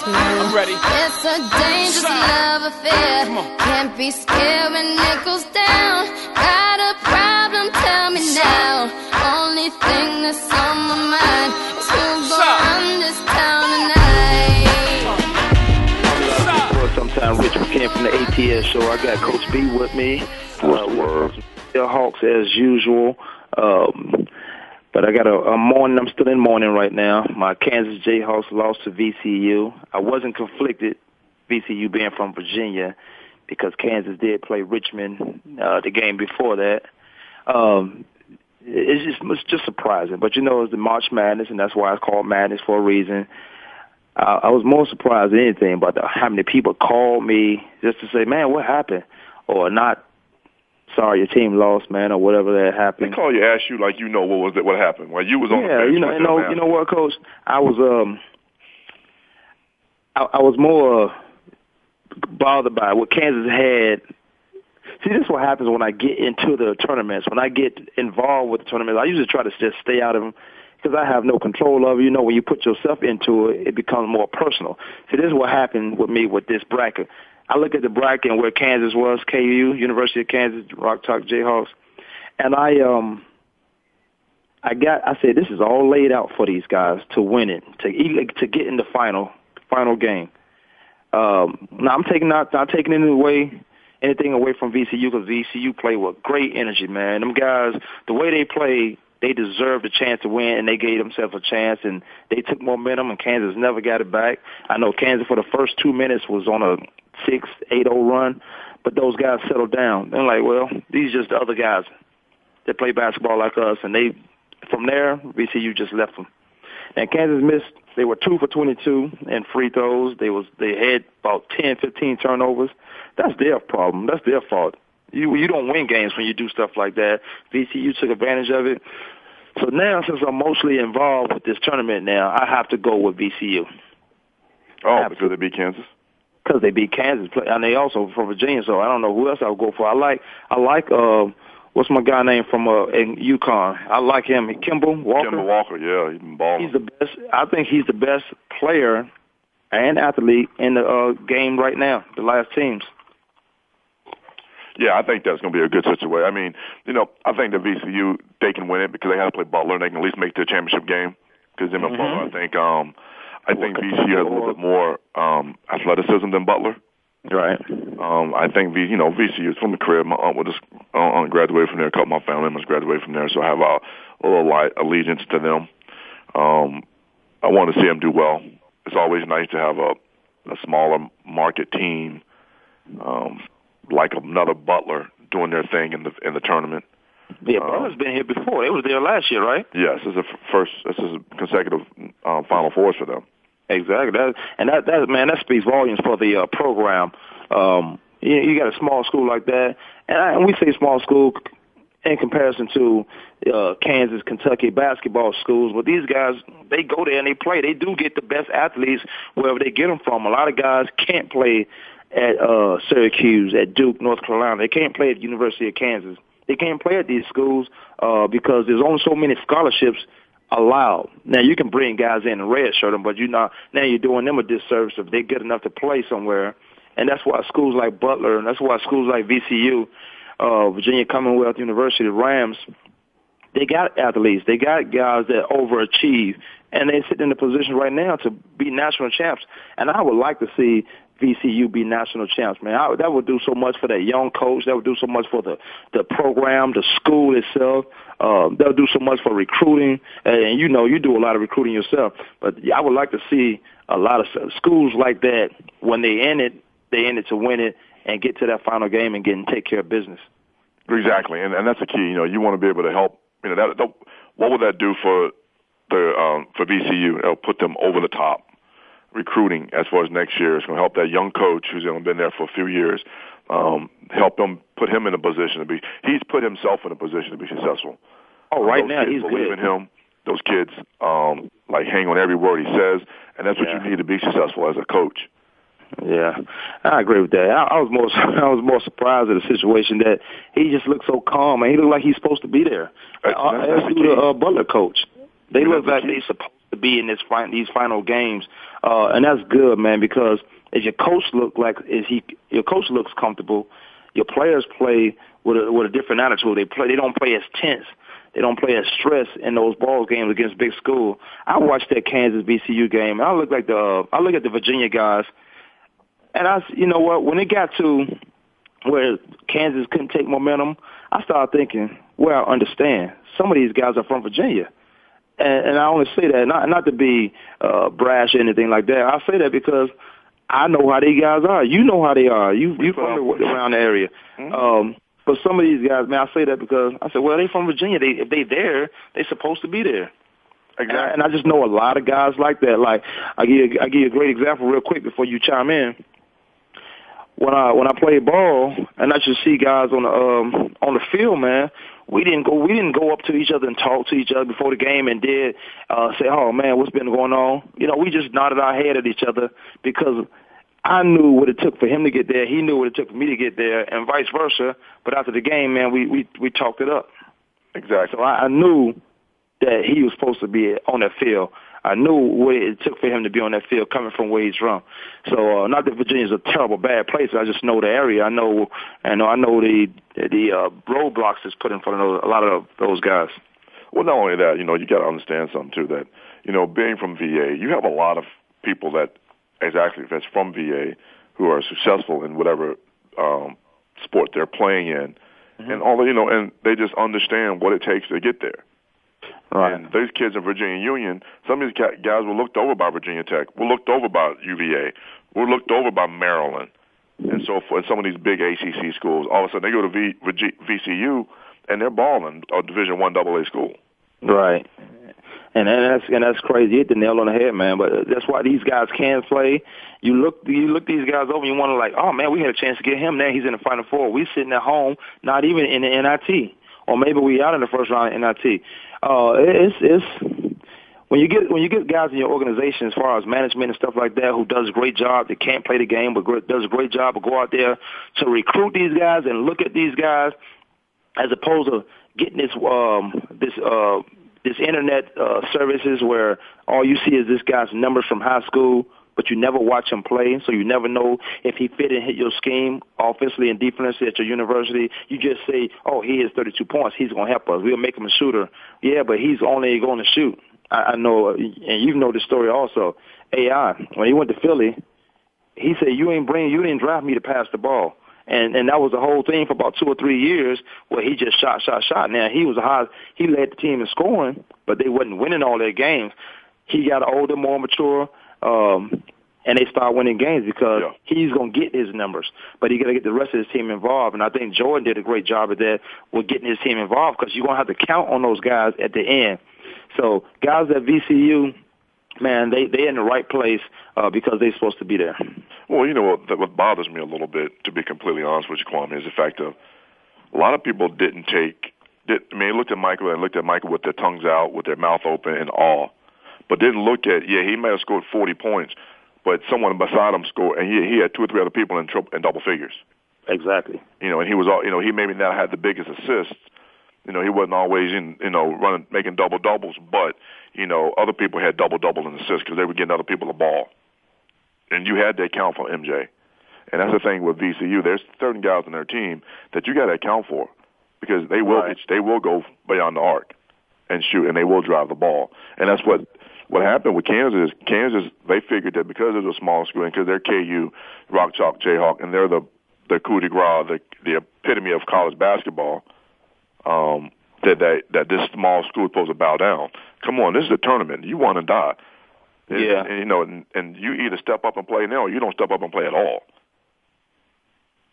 To. I'm ready. It's a dangerous Shout. love affair. Can't be scared when it goes down. Got a problem? Tell me now. Only thing that's on my mind is who's Shout. gonna run this town tonight. Stop. Well, sometime Rich McKen from the ATL show. I got Coach B with me. What's the word? The Hawks as usual. Um, but I got a, a morning. I'm still in mourning right now. My Kansas Jayhawks lost to VCU. I wasn't conflicted, VCU being from Virginia, because Kansas did play Richmond uh, the game before that. Um, it's just it's just surprising, but you know it's the March Madness, and that's why it's called Madness for a reason. I, I was more surprised than anything about the, how many people called me just to say, "Man, what happened?" or not. Sorry, your team lost, man, or whatever that happened. They call you, ask you like you know what was it, what happened. Well, you was on the Yeah, bench. you know, you know, you know what, Coach? I was um, I, I was more uh, bothered by what Kansas had. See, this is what happens when I get into the tournaments. When I get involved with the tournaments, I usually try to just stay out of them because I have no control of it. You know, when you put yourself into it, it becomes more personal. See, this is what happened with me with this bracket. I look at the bracket and where Kansas was, KU, University of Kansas, Rock Chalk Jayhawks, and I um I got I said this is all laid out for these guys to win it, to to get in the final final game. Um now I'm taking not not taking any away anything away from VCU because VCU played with great energy, man. Them guys, the way they played, they deserved a chance to win, and they gave themselves a chance, and they took momentum, and Kansas never got it back. I know Kansas for the first two minutes was on a six, eight, oh run, but those guys settled down. They're like, well, these are just the other guys that play basketball like us, and they from there VCU just left them. And Kansas missed. They were two for 22 in free throws. They was they had about 10, 15 turnovers. That's their problem. That's their fault. You you don't win games when you do stuff like that. VCU took advantage of it. So now, since I'm mostly involved with this tournament now, I have to go with VCU Oh, because they beat Kansas. because they beat Kansas, play- and they also from Virginia. So I don't know who else I would go for. I like I like uh, what's my guy name from uh, in UConn? I like him, Kimball Walker. Kemba Walker, yeah, he's been balling. He's the best. I think he's the best player and athlete in the uh, game right now. The last teams. Yeah, I think that's going to be a good situation. I mean, you know, I think the VCU they can win it because they have to play Butler. and They can at least make the championship game because them and Mm-hmm. Butler. I think um, I think VCU has a little bit more um, athleticism than Butler. Right. Um, I think V, you know, VCU is from the crib. My aunt was just uh, aunt graduated from there. A couple of my family members graduated from there, so I have a, a little light allegiance to them. Um, I want to see them do well. It's always nice to have a, a smaller market team, um, like another Butler, doing their thing in the in the tournament. Yeah, Um, Butler's been here before. They was there last year, right? Yes, this is a f- first. This is a consecutive uh, Final Fours for them. Exactly. That and that that man that speaks volumes for the uh, program. Um, you, you got a small school like that, and, I, and we say small school in comparison to uh, Kansas, Kentucky basketball schools. But these guys, they go there and they play. They do get the best athletes wherever they get them from. A lot of guys can't play at uh, Syracuse, at Duke, North Carolina. They can't play at University of Kansas. They can't play at these schools uh, because there's only so many scholarships allowed. Now you can bring guys in and redshirt them, but you not now you're doing them a disservice if they're good enough to play somewhere. And that's why schools like Butler and that's why schools like VCU, uh, Virginia Commonwealth University, Rams, they got athletes. They got guys that overachieve, and they sit in a position right now to be national champs. And I would like to see VCU be national champs, man. I, that would do so much for that young coach. That would do so much for the the program, the school itself. Uh, that would do so much for recruiting. And, and you know, you do a lot of recruiting yourself. But I would like to see a lot of schools like that when they in it, they in it to win it, and get to that final game and get and take care of business. Exactly, and and that's the key. You know, you want to be able to help. You know, that, that what would that do for the um, for VCU? It'll put them over the top recruiting as far as next year. It's going to help that young coach who's only been there for a few years. Um, help him put him in a position to be. He's put himself in a position to be successful. Oh, right now he's believe good. in him. Those kids um, like hang on every word he says, and that's what Yeah. you need to be successful as a coach. Yeah, I agree with that. I, I was more I was more surprised at the situation that he just looked so calm and he looked like he's supposed to be there. That's- Uh, that's- as that's the do the uh, Butler coach. They Yeah, look that's like the they're supposed to be in this fin- these final games, uh, and that's good, man. Because as your coach look like is he your coach looks comfortable, your players play with a with a different attitude. They play they don't play as tense. They don't play as stressed in those ball games against big school. I watched that Kansas VCU game. And I look like the uh, I look at the Virginia guys, and I you know what when it got to where Kansas couldn't take momentum, I started thinking, well, I understand. Some of these guys are from Virginia. And, and I only say that not not to be uh, brash or anything like that. I say that because I know how these guys are. You know how they are. You you from the, around the area. Mhm. Um, but some of these guys, man, I say that because I said, well, they from Virginia. They if they there, they supposed to be there. And I, and I just know a lot of guys like that. Like I give you, I give you a great example real quick before you chime in. When I when I played ball and I just see guys on the um on the field, man, we didn't go we didn't go up to each other and talk to each other before the game and did uh say, Oh man, what's been going on? You know, we just nodded our head at each other because I knew what it took for him to get there, he knew what it took for me to get there and vice versa. But after the game, man, we we, we talked it up. Exactly. So I, I knew that he was supposed to be on that field. I knew what it took for him to be on that field coming from where he's from. So uh, not that Virginia's a terrible bad place. I just know the area. I know, and I know the the uh, roadblocks that's put in front of those, a lot of those guys. Well, not only that, you know, you got to understand something too. That you know, being from VA, you have a lot of people that exactly that's from VA who are successful in whatever um, sport they're playing in, and all the, you know, and they just understand what it takes to get there. Right. And these kids in Virginia Union, some of these guys were looked over by Virginia Tech, were looked over by UVA, were looked over by Maryland, and so forth. And some of these big ACC schools, all of a sudden they go to v, VG, VCU and they're balling a Division One AA school. Right. And that's and that's crazy. You hit the nail on the head, man. But that's why these guys can play. You look you look these guys over. You want to like, oh man, we had a chance to get him Now He's in the final four. We sitting at home, not even in the NIT, or maybe we out in the first round of NIT. Uh, it's it's when you get when you get guys in your organization as far as management and stuff like that who does a great job. They can't play the game, but does a great job of go out there to recruit these guys and look at these guys as opposed to getting this um this uh this internet uh services where all you see is this guy's numbers from high school but you never watch him play so you never know if he fit and hit your scheme offensively and defensively at your university. You just say oh he has 32 points. He's going to help us. We'll make him a shooter. Yeah but he's only going to shoot. I, I know and you know the story also. AI when he went to Philly he said you ain't bring you didn't draft me to pass the ball. And and that was the whole thing for about two or three years where he just shot, shot, shot. Now he was a high, he led the team in scoring, but they wasn't winning all their games. He got older, more mature, um, and they start winning games because Yeah. he's gonna get his numbers, but he got to get the rest of his team involved. And I think Jordan did a great job of that with getting his team involved because you're gonna have to count on those guys at the end. So guys at VCU, man, they they in the right place uh, because they're supposed to be there. Well, you know what, what bothers me a little bit, to be completely honest with you, Kwamie, is the fact of a lot of people didn't take. Did, I mean, they looked at Michael and looked at Michael with their tongues out, with their mouth open in awe, but didn't look at. Yeah, he may have scored 40 points, but someone beside him scored, and he he had two or three other people in triple in double figures. Exactly. You know, and he was all. You know, he maybe not had the biggest assists. You know, he wasn't always in. You know, running making double doubles, but you know, other people had double double in assists because they were getting other people the ball and you had to account for MJ. And that's the thing with VCU. There's certain guys on their team that you got to account for because they will Right. they will go beyond the arc and shoot, and they will drive the ball. And that's what what happened with Kansas. Is Kansas they figured that because it's a small school and because they're KU, Rock Chalk Jayhawk, and they're the the coup de grace, the the epitome of college basketball. Um, that that that this small school is supposed to bow down. Come on, this is a tournament. You want to die. And- Yeah. and, you know, and, and you either step up and play now, or you don't step up and play at all.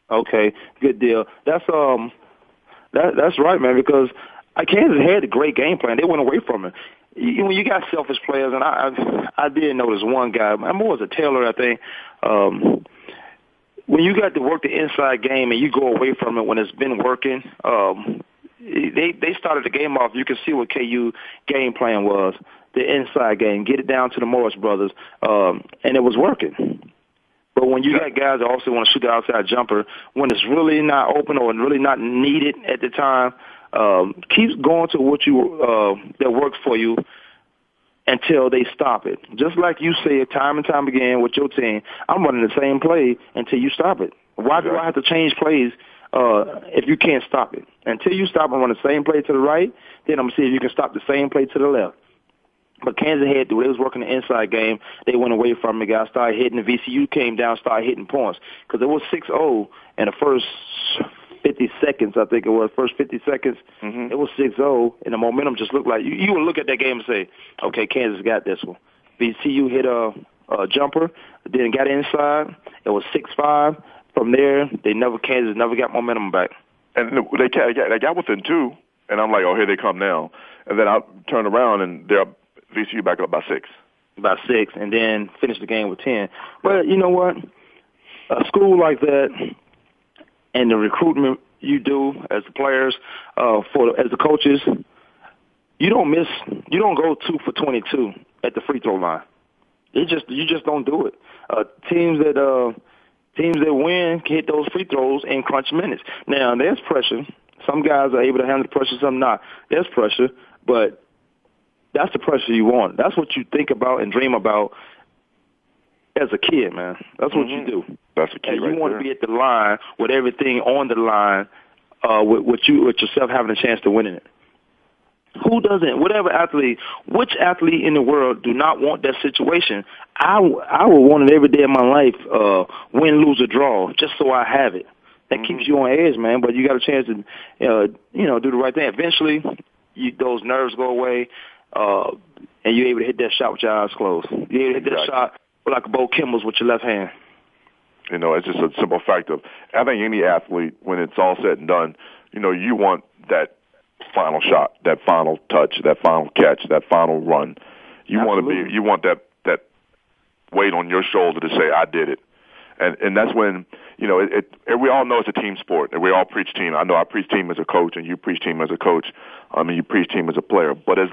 Okay, good deal. That's um, that that's right, man. Because uh, Kansas had a great game plan. They went away from it. You, when you got selfish players, and I I, I did notice one guy. I'm more as a Taylor, I think. Um, when you got to work the inside game and you go away from it when it's been working, um, they they started the game off. You can see what KU game plan was. The inside game, get it down to the Morris brothers, um, and it was working. But when you got guys that also want to shoot the outside jumper, when it's really not open or really not needed at the time, um, keep going to what you uh, that works for you until they stop it. Just like you say it time and time again with your team, I'm running the same play until you stop it. Why do I have to change plays uh, if you can't stop it? Until you stop and run the same play to the right, then I'm gonna see if you can stop the same play to the left. But Kansas had to. They was working the inside game. They went away from it. Guys started hitting. The VCU came down, started hitting points because it was 6-0 in the first 50 seconds, I think it was. First 50 seconds, mm-hmm. it was 6-0, and the momentum just looked like you, you would look at that game and say, okay, Kansas got this one. VCU hit a, a jumper, then got inside. It was 6-5. From there, they never Kansas never got momentum back. And they got, they got within two, and I'm like, oh, here they come now. And then I turn around, and they're VCU back up by six. About six, and then finish the game with 10. But you know what? A school like that and the recruitment you do as the players, uh, for as the coaches, you don't miss, you don't go two for 22 at the free throw line. It just, you just don't do it. Uh, teams that, uh, teams that win can hit those free throws in crunch minutes. Now, there's pressure. Some guys are able to handle the pressure, some not. There's pressure, but that's the pressure you want. That's what you think about and dream about as a kid, man. That's what mm-hmm. you do. That's a key. And right you want there. to be at the line with everything on the line, uh, with, with you with yourself having a chance to win in it. Who doesn't? Whatever athlete, which athlete in the world do not want that situation? I I would want it every day of my life, uh, win, lose, or draw, just so I have it. That mm-hmm. keeps you on edge, man. But you got a chance to, uh, you know, do the right thing. Eventually, you, those nerves go away, uh, and you're able to hit that shot with your eyes closed. You're able to hit that exactly. shot like a Bo Kimble's with your left hand. You know, it's just a simple fact of I think any athlete, when it's all said and done, you know, you want that final shot, that final touch, that final catch, that final run. You Absolutely. want to be, you want that that weight on your shoulder to say, "I did it," and and that's when you know it, it. We all know it's a team sport, and we all preach team. I know I preach team as a coach, and you preach team as a coach. I mean, you preach team as a player, but as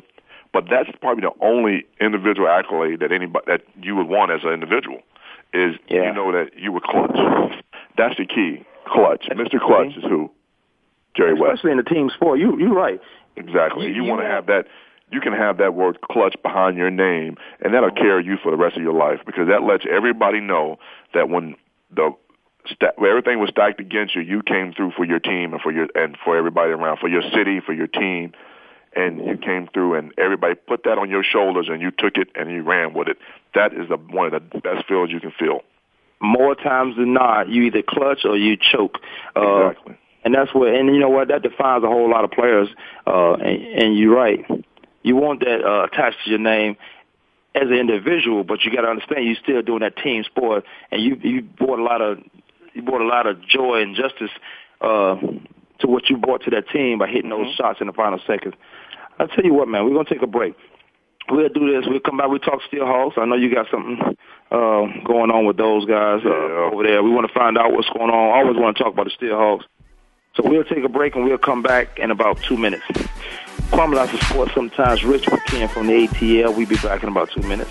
but that's probably the only individual accolade that anybody that you would want as an individual is yeah. you know that you were clutch. That's the key. Clutch. That's Mr. Clutch is who? Jerry Especially West. Especially in the team sport. You you're right. Exactly. You, you, you want to have that you can have that word clutch behind your name and that'll carry you for the rest of your life because that lets everybody know that when the sta- everything was stacked against you, you came through for your team and for your and for everybody around, for your city, for your team, and you came through and everybody put that on your shoulders and you took it and you ran with it. That is the, one of the best feels you can feel. More times than not, you either clutch or you choke. Uh, Exactly. And that's what, and you know what, that defines a whole lot of players. Uh, and, and you're right. You want that uh, attached to your name as an individual, but you got to understand you're still doing that team sport, and you you brought a lot of you brought a lot of joy and justice uh, to what you brought to that team by hitting those shots in the final seconds. I'll tell you what, man, we're gonna take a break. We'll do this. We'll come back. We talk Steelhawks. I know you got something uh, going on with those guys uh, Yeah. over there. We want to find out what's going on. I always want to talk about the Steelhawks. So we'll take a break and we'll come back in about two minutes. Kwamie Lassiter's Sports, sometimes Rich Ken from the ATL. We'll be back in about two minutes.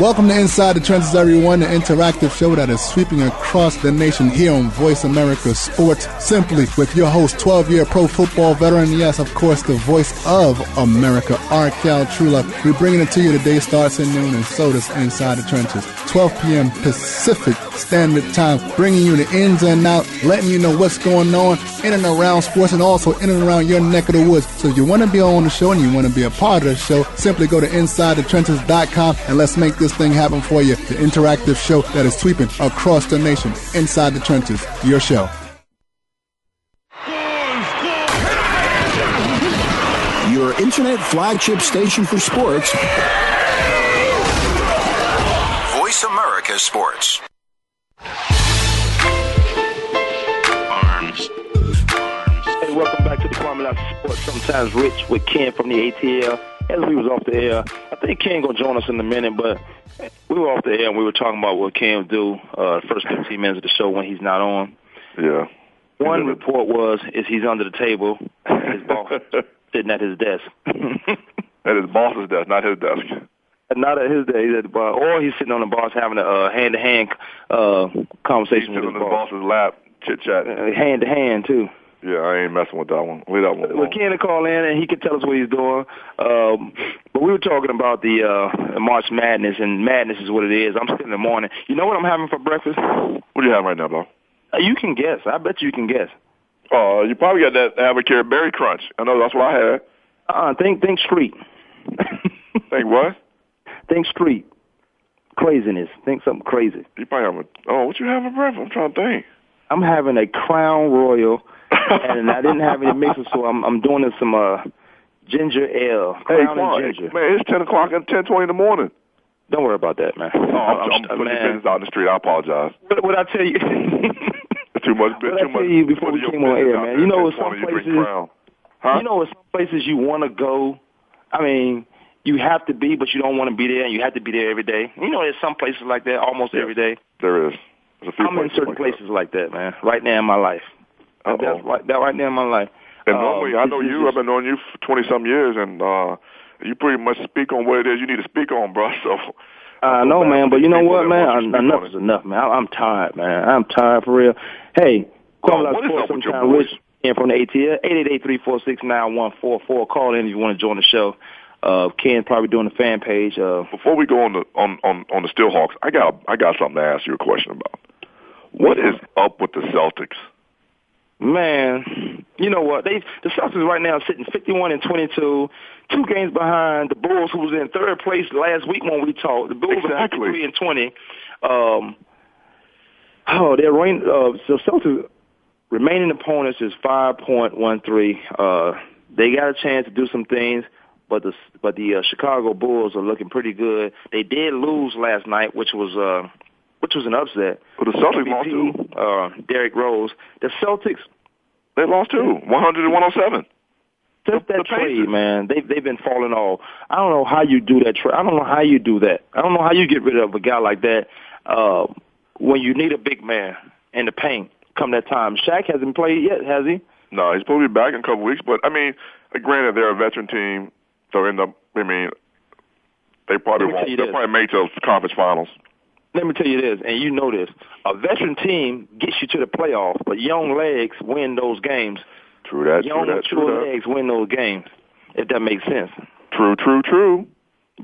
Welcome to Inside the Trenches, everyone, an interactive show that is sweeping across the nation here on Voice America Sports Simply with your host, 12 year pro football veteran, yes, of course, the voice of America, Arkell Trula. We're bringing it to you today, starts at noon, and so does Inside the Trenches. 12 p.m. Pacific Standard Time, bringing you the ins and out, letting you know what's going on in and around sports and also in and around your neck of the woods. So if you want to be on the show and you want to be a part of the show, simply go to InsideTheTrenches.com and let's make this thing happen for you. The interactive show that is sweeping across the nation. Inside the Trenches, your show. Your internet flagship station for sports. Voice America Sports. Hey, welcome back to the Kwamie Sports. Sometimes Rich with Ken from the ATL. As we was off the air, I think Ken gonna join us in a minute, but we were off the air and we were talking about what Ken do uh, the first 15 minutes of the show when he's not on. Yeah. One report was is he's under the table, his boss sitting at his desk. At his boss's desk, not his desk. Not at his day, he's at the bar, or he's sitting on the boss having a hand-to-hand uh, He's conversation sitting with on his his boss. boss's lap, chit chat. Uh, hand-to-hand too. Yeah, I ain't messing with that one. Leave that one Well, alone. Ken call in and he could tell us what he's doing. Um, but we were talking about the uh, March Madness, and madness is what it is. I'm sitting in the morning. You know what I'm having for breakfast? Uh, What do you have right now, bro? You can guess. I bet you can guess. Uh, you probably got that Avocare Berry Crunch. I know that's what I had. Uh, think, think street. Think what? think street. Craziness. Think something crazy. You probably have a. Oh, what you have for breakfast? I'm trying to think. I'm having a Crown Royal, and I didn't have any mixes, so I'm I'm doing some uh, ginger ale. Hey, Crown Quan, and ginger. man, it's ten o'clock and ten twenty in the morning. Don't worry about that, man. Oh, I'm, I'm putting man. your business out in the street. I apologize. What, what I tell you? Too much. What I too much. tell you before we came on air, man, you know, in some 10:20, you places- Huh? You know, in some places you want to go. I mean, you have to be, but you don't want to be there, and you have to be there every day. You know, there's some places like that almost Yes. every day. there is. There's a few I'm in certain like that. places like that, man. Right now in my life. Uh-oh. That's right, that right there in my life. And Um, normally, I know you. I've been knowing you for twenty some years, and uh you pretty much speak on what it is you need to speak on, bro. So I know, man, but you know what, man? I, enough is enough, man. I, I'm tired, man. I'm tired for real. Hey, call us for up with your sometime. voice? Rich in from the ATL, eight eight eight three four six nine one four four. Call in if you want to join the show. Uh, Ken probably doing the fan page. Uh, before we go on the on on on the Steelhawks, I got I got something to ask you a question about. What is up with the Celtics? Man, you know what? They the Celtics right now are sitting 51 and 22, two games behind the Bulls, who was in third place last week when we talked. The Bulls are Exactly. 53 and 20. Um, oh, their rain. Uh, so Celtics remaining opponents is 5.13. Uh, they got a chance to do some things, but the but the uh, Chicago Bulls are looking pretty good. They did lose last night, which was uh, which was an upset. Well, the Celtics lost too. Uh, Derrick Rose. The Celtics They lost too, 100 to 107. Just that trade, man. They they've been falling off. I don't know how you do that trade. I don't know how you do that. I don't know how you get rid of a guy like that uh, when you need a big man in the paint. Come that time, Shaq hasn't played yet, has he? No, he's supposed to be back in a couple weeks, but I mean, uh, granted, they're a veteran team, so end up. I mean, they probably won't. They'll this. probably make the conference finals. Let me tell you this, and you know this: a veteran team gets you to the playoff, but young legs win those games. True that. young, True that. mature True that. legs win those games. If that makes sense. True. True. True.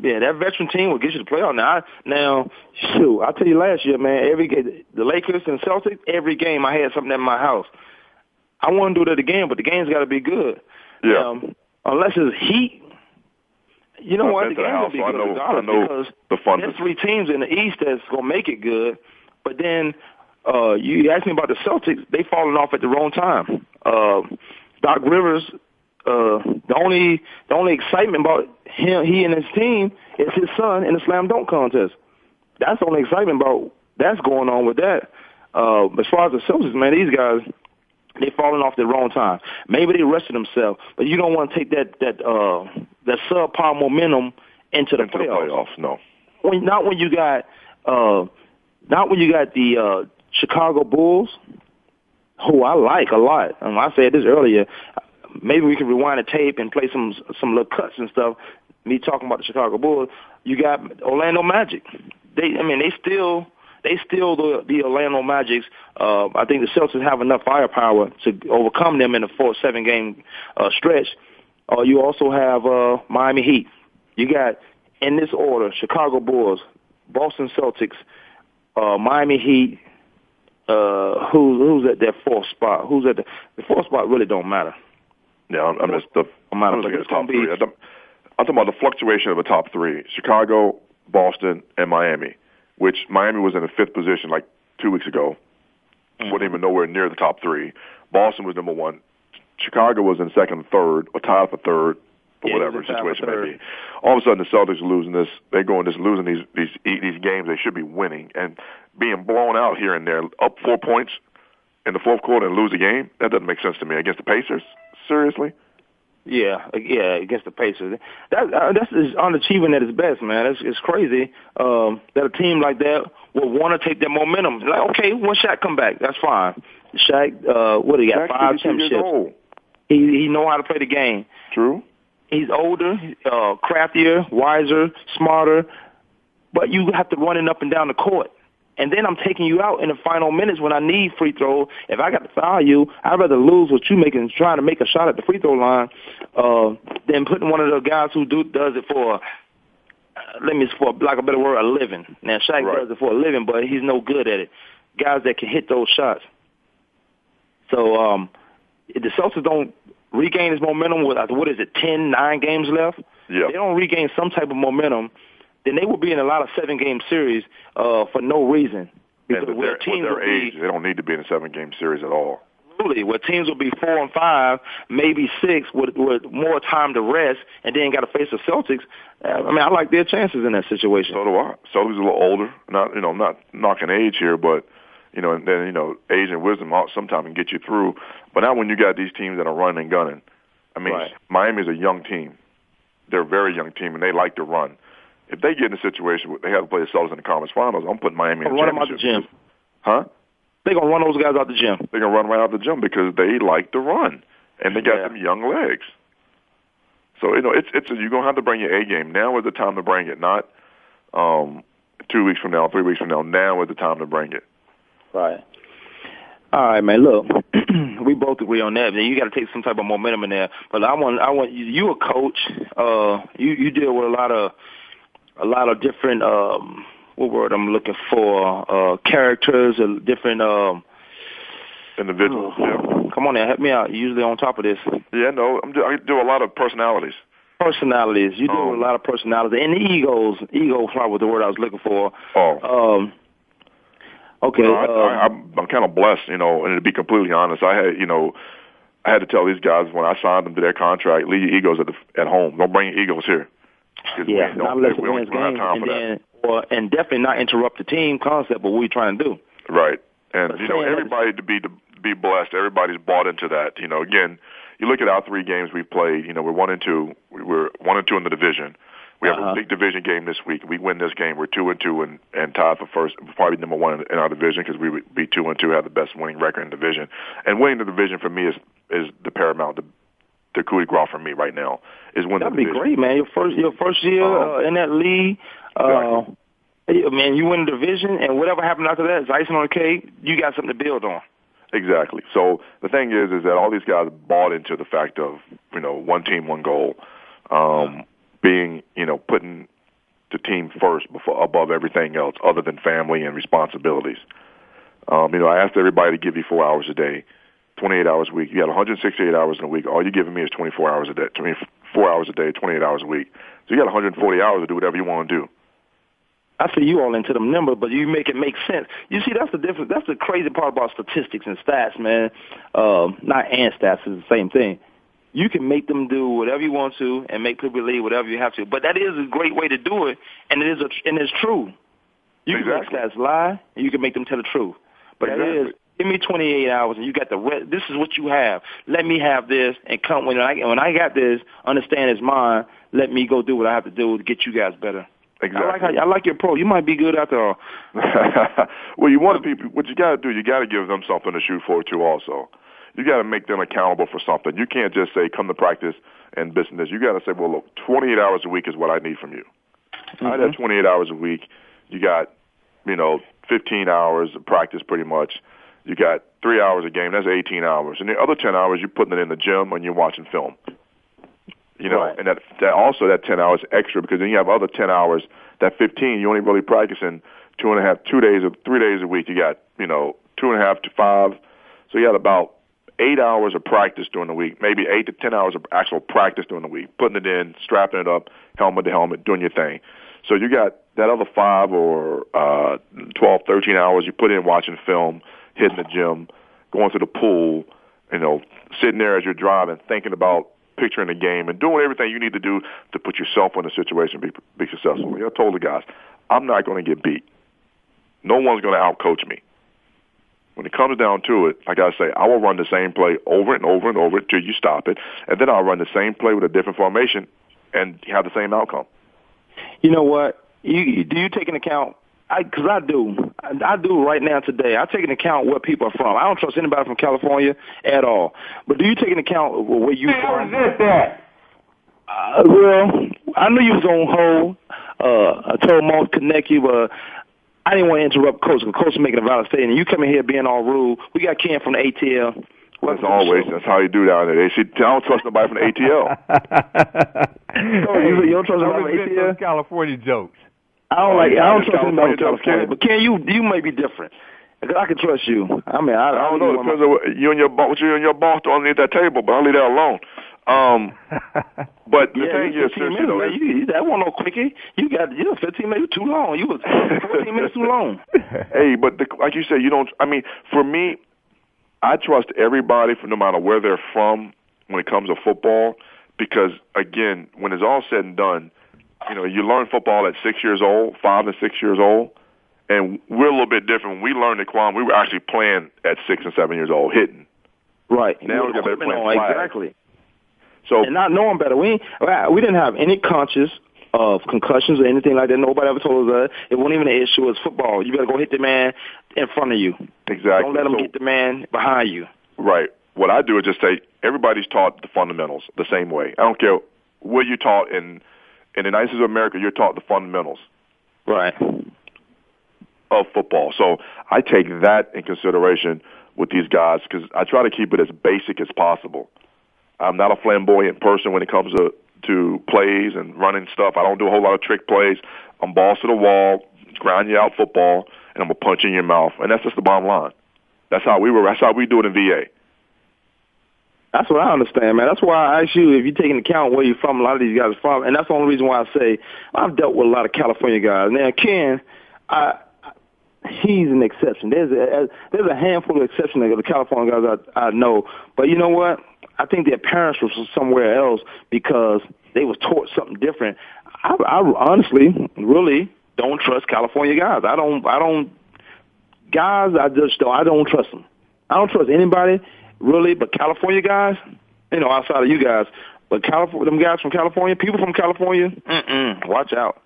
Yeah, that veteran team will get you to the playoff. Now, I, now, shoot, I tell you last year, man, every game, the Lakers and Celtics, every game I had something at my house. I want to do that again, but the game's got to be good. Yeah. Um, unless it's heat, you know what? The to the game's house, gonna be so I good know- regardless I know because the fun there's three teams in the East that's gonna make it good. But then uh, you asked me about the Celtics; they falling off at the wrong time. Uh, Doc Rivers, uh, the only the only excitement about him, he and his team, is his son in the slam dunk contest. That's the only excitement about that's going on with that. Uh, as far as the Celtics, man, these guys they falling off the wrong time. Maybe they rested themselves, but you don't want to take that that uh, that subpar momentum into the Into the playoffs playoffs. No. when not when you got uh not when you got the uh, Chicago Bulls, who I like a lot. Um, I said this earlier. Maybe we can rewind the tape and play some some little cuts and stuff. Me talking about the Chicago Bulls. You got Orlando Magic. They, I mean, they still they still the, the Orlando Magics. Uh, I think the Celtics have enough firepower to overcome them in a four seven game uh, stretch. Uh, you also have uh, Miami Heat. You got in this order: Chicago Bulls, Boston Celtics, uh, Miami Heat. Uh, who who's at their fourth spot? Who's at the, the fourth spot? Really don't matter. Yeah, I'm, I'm just the. I'm, I'm looking at the top three. I'm talking about the fluctuation of the top three: Chicago, Boston, and Miami. Which Miami was in the fifth position like two weeks ago. Mm-hmm. Wasn't even nowhere near the top three. Boston was number one. Chicago was in second, third, or tied for third, or Yeah, whatever it was a tie situation may be. All of a sudden, the Celtics are losing this. They're going just losing these these these games they should be winning and being blown out here and there, up four points in the fourth quarter and lose the game. That doesn't make sense to me against the Pacers. Seriously, Yeah, yeah, against the Pacers. That uh, that's is unachieving at its best, man. It's it's crazy um, that a team like that would want to take that momentum. Like, okay, when Shaq come back, that's fine. Shaq, uh, what he got? Five championships. He he know how to play the game. True. He's older, uh, craftier, wiser, smarter, but you have to run it up and down the court. And then I'm taking you out in the final minutes when I need free throw. If I got to foul you, I'd rather lose what you making, trying to make a shot at the free throw line, uh, than putting one of the guys who do does it for, uh, let me for lack of a better word, a living. Now Shaq Right. does it for a living, but he's no good at it. Guys that can hit those shots. So um, the Celtics don't regain his momentum with what is it, ten, nine games left. Yeah. They don't regain some type of momentum, then they will be in a lot of seven game series uh, for no reason. Because And with their, with their age, be they don't need to be in a seven game series at all. absolutely where teams will be four and five, maybe six, with, with more time to rest, and then got to face the Celtics. Uh, I mean, I like their chances in that situation. So do I. Celtics a little older. Not you know, not knocking age here, but you know, and then you know, age and wisdom sometimes can get you through. But now when you got these teams that are running and gunning, I mean, Right. Miami's a young team. They're a very young team, and they like to run. If they get in a situation where they have to play the Celtics in the conference finals, I'm putting Miami in the Run them out the gym. Huh? They're gonna run those guys out the gym. They're gonna run right out the gym because they like to run, and they got Yeah. them young legs. So you know, it's it's you're gonna have to bring your A game. Now is the time to bring it, not um, two weeks from now, three weeks from now. Now is the time to bring it. Right. All right, man. Look, we both agree on that. Man. You got to take some type of momentum in there. But I want, I want you. You a coach. Uh, you you deal with a lot of, a lot of different. Um, what word I'm looking for? Uh, characters, uh, different. Um, Individuals, yeah, come on now, help me out. You're usually on top of this. yeah. No, I'm, do- I do a lot of personalities. Personalities. You with Um, a lot of personalities and egos. Ego probably was the word I was looking for. Oh, Um. Okay. I, um, I, I'm, I'm kind of blessed, you know. And to be completely honest, I had, you know, I had to tell these guys when I signed them to their contract, leave your egos at the, at home. Don't bring your egos here. Yeah, not unless we it don't, wins we don't have game, and then, or and definitely not interrupt the team concept of what we're trying to do. Right. And But you know, everybody to be to be blessed. Everybody's bought into that. You know, again, you look at our three games we've played. You know, we're one and two. We're one and two in the division. We have Uh-huh. a big division game this week. We win this game. We're two and two and and tied for first, probably number one in, in our division because we would be two and two, have the best winning record in the division. And winning the division for me is is the paramount, the the coup de grace for me right now is win That'd the be division. great, man. Your first your first year Um, uh, in that league. Uh, yeah, man, you win the division, and whatever happened after that is icing on the cake. You got something to build on. Exactly. So the thing is, is that all these guys bought into the fact of you know one team, one goal, um, being you know putting the team first before above everything else, other than family and responsibilities. Um, you know, I asked everybody to give you four hours a day, 28 hours a week. You got 168 hours in a week. All you're giving me is 24 hours a day, 24 hours a day, 28 hours a week. So you got 140 hours to do whatever you want to do. I see you all into them numbers, but you make it make sense. You see, that's the difference. That's the crazy part about statistics and stats, man. Um, not and stats is the same thing. You can make them do whatever you want to and make people believe whatever you have to. But that is a great way to do it, and it is a, and it's true. You Exactly. can make stats lie, and you can make them tell the truth. But that Exactly. is give me 28 hours, and you got the rest. This is what you have. Let me have this, and come when I when I got this, understand it's mine. Let me go do what I have to do to get you guys better. Exactly. I like how, I like your pro. You might be good after all. well, you want to be. What you got to do, you got to give them something to shoot for too. Also, you got to make them accountable for something. You can't just say, "Come to practice and business." You got to say, "Well, look, 28 hours a week is what I need from you." Mm-hmm. Of that 28 hours a week, you got, you know, 15 hours of practice, pretty much. You got three hours a game. That's 18 hours, and the other 10 hours you're putting it in the gym and you're watching film. You know, right. and that, that also that 10 hours extra because then you have other 10 hours. That 15, you're only really practicing two and a half, two days or three days a week. You got, you know, two and a half to five. So you had about eight hours of practice during the week, maybe eight to 10 hours of actual practice during the week, putting it in, strapping it up, helmet to helmet, doing your thing. So you got that other five or uh, 12, 13 hours you put in watching film, hitting the gym, going to the pool, you know, sitting there as you're driving, thinking about picturing the game and doing everything you need to do to put yourself in a situation to be, be successful. I told the guys, I'm not going to get beat. No one's going to outcoach me. When it comes down to it, like I say, I will run the same play over and over and over until you stop it, and then I'll run the same play with a different formation and have the same outcome. You know what? You do you take into account because I, I do. I, I do right now today. I take into account where people are from. I don't trust anybody from California at all. But do you take into account where you hey, from? What is that? Uh, well, I knew you was on hold. Uh, I told Mom to connect you, but I didn't want to interrupt Coach because Coach is making a valid statement. You coming here being all rude. We got Ken from the ATL. That's always that's how you do down there. They see, I don't trust nobody from the ATL. oh, you, you don't trust nobody from ATL? California jokes. I don't like. I don't trust anybody from California California. But Ken, you you may be different. Because I can trust you. I mean, I, I don't know. It depends on what you and your boss, what you and your boss do underneath that table, but I'll leave that alone. Um, but the Yeah, thing is, 15 you minutes, know, man. You, that wasn't no quickie. You got you was 15 minutes too long. You was 14 minutes too long. hey, but the, like you said, you don't. I mean, for me, I trust everybody, for no matter where they're from, when it comes to football, because again, when it's all said and done, you know, you learn football at six years old, five and six years old, and we're a little bit different. When we learned at Quam, we were actually playing at six and seven years old, hitting. Right. Now You were playing on, flag. Exactly. So And not knowing better, we we didn't have any conscious of concussions or anything like that. Nobody ever told us that. It wasn't even an issue. It's football. You better go hit the man in front of you. exactly. Don't let them So- get the man behind you. Right. What I do is just say everybody's taught the fundamentals the same way. I don't care where you're taught in in the United States of America. You're taught the fundamentals Right. of football. So I take that in consideration with these guys because I try to keep it as basic as possible. I'm not a flamboyant person when it comes to to plays and running stuff. I don't do a whole lot of trick plays. I'm balls to the wall, grind you out football, and I'm gonna punch in your mouth. And that's just the bottom line. That's how we were. That's how we do it in VA. That's what I understand, man. That's why I ask you if you take into account where you're from. A lot of these guys are from, and that's the only reason why I say I've dealt with a lot of California guys. Now, Ken, I, he's an exception. There's a there's a handful of exceptions of the California guys I, I know, but you know what? I think their parents were somewhere else because they was taught something different. I, I honestly, really don't trust California guys. I don't. I don't. Guys, I just don't. I don't trust them. I don't trust anybody really, but California guys, you know, outside of you guys, but California, them guys from California, people from California, mm-mm, watch out.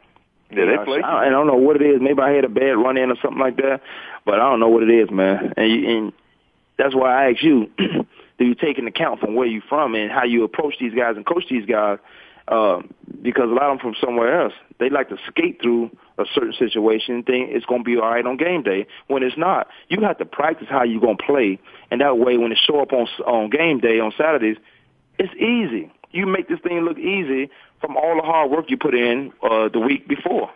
Yeah, they play. I, I don't know what it is. Maybe I had a bad run in or something like that, but I don't know what it is, man. And, you, and that's why I asked you: Do you take into account from where you're from and how you approach these guys and coach these guys? Uh, because a lot of them from somewhere else, they like to skate through a certain situation and think it's going to be all right on game day when it's not. You have to practice how you're going to play, and that way when it show up on on game day on Saturdays, it's easy. You make this thing look easy from all the hard work you put in uh, the week before.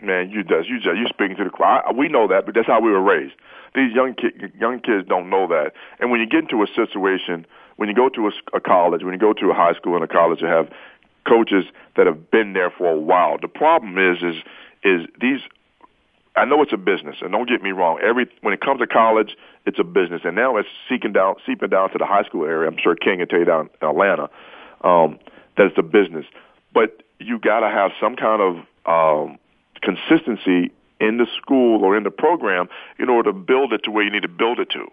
Man, you does you just you speaking to the crowd. We know that, but that's how we were raised. These young ki- young kids don't know that. And when you get into a situation, when you go to a, a college, when you go to a high school and a college, you have coaches that have been there for a while. The problem is, is, is these. I know it's a business, and don't get me wrong. Every when it comes to college, it's a business, and now it's seeking down, seeping down to the high school area. I'm sure King can tell you down in Atlanta um, that it's a business, but you got to have some kind of um, consistency in the school or in the program in order to build it to where you need to build it to.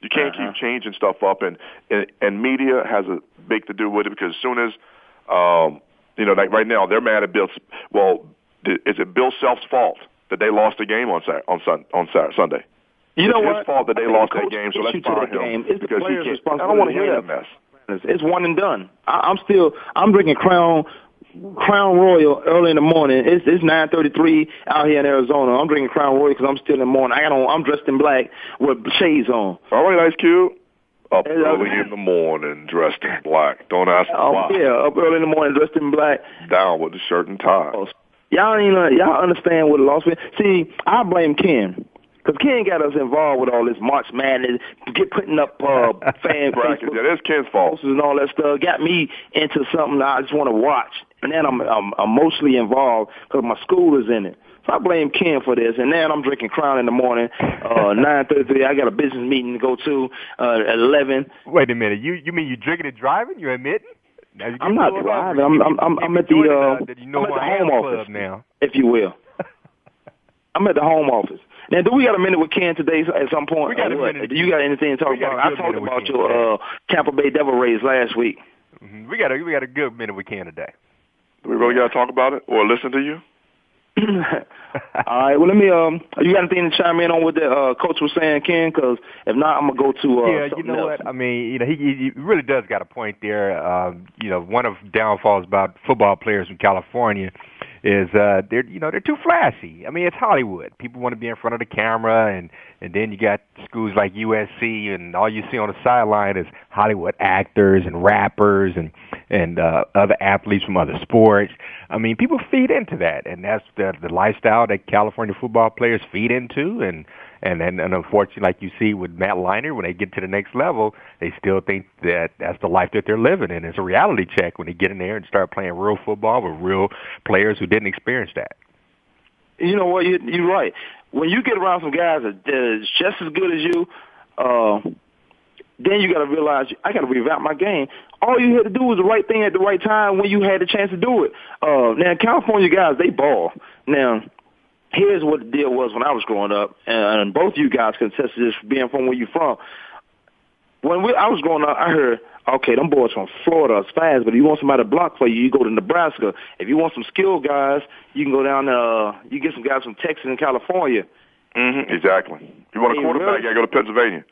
You can't Uh-huh. keep changing stuff up, and, and and media has a big to do with it because as soon as um, you know, like right now, they're mad at Bill. Well, is it Bill Self's fault that they lost the game on Saturday, on Sun, on Saturday, Sunday? You know it's what? his fault that they I lost that the game, so let's fire the game. him It's the because he can't. I don't want to hear that mess. It's one and done. I, I'm still I'm drinking Crown Crown Royal early in the morning. It's it's 9:33 out here in Arizona. I'm drinking Crown Royal because I'm still in the morning. I got on. I'm dressed in black with shades on. All right, Ice Cube. Up early in the morning, dressed in black. Don't ask Um, why. yeah, up early in the morning, dressed in black. Down with the shirt and tie. Y'all ain't uh, y'all understand what the loss was. See, I blame Ken. Cause Ken got us involved with all this March Madness, get putting up uh, fan Brackets. Yeah, that's Ken's fault. and all that stuff. Got me into something I just want to watch, and then I'm I'm emotionally involved because my school is in it. So I blame Ken for this, and then I'm drinking Crown in the morning. Uh, nine thirty. I got a business meeting to go to uh, at eleven. Wait a minute. You you mean you drinking and driving? You're admitting? Now, you I'm not driving. I'm I'm I'm, I'm at the uh, the- the- you know I'm at the home office now. if you will. I'm at the home office. Now, do we got a minute with Ken today at some point? We got a what? minute. Do you got anything to talk We got a about? I talked about your uh, Tampa Bay Devil Rays last week. Mhm. We got a we got a good minute we can today. Do we really got to talk about it or listen to you? All right. Well, let me. Um, you got anything to chime in on what the uh, coach was saying, Ken? Because if not, I'm gonna go to. Uh, yeah, you know else. what? I mean, you know, he, he really does got a point there. Um, you know, one of downfalls about football players from California is uh they're you know they're too flashy. I mean, it's Hollywood. People want to be in front of the camera, and and then you got schools like USC, and all you see on the sideline is Hollywood actors and rappers and and uh, other athletes from other sports. I mean, people feed into that, and that's the the lifestyle that California football players feed into, and and and, and unfortunately, like you see with Matt Leinart, when they get to the next level, they still think that that's the life that they're living, and it's a reality check when they get in there and start playing real football with real players who didn't experience that. You know what? You, you're right. When you get around some guys that that is just as good as you, uh, then you got to realize I got to revamp my game. All you had to do was the right thing at the right time when you had the chance to do it. Uh, now, California guys, they ball. Now, here's what the deal was when I was growing up, and both you guys can attest to this being from where you're from. When we, I was growing up, I heard, okay, them boys from Florida is fast, but if you want somebody to block for you, you go to Nebraska. If you want some skilled guys, you can go down to, uh, you get some guys from Texas and California. Mm-hmm. Exactly. You want a quarterback? really? You got to go to Pennsylvania.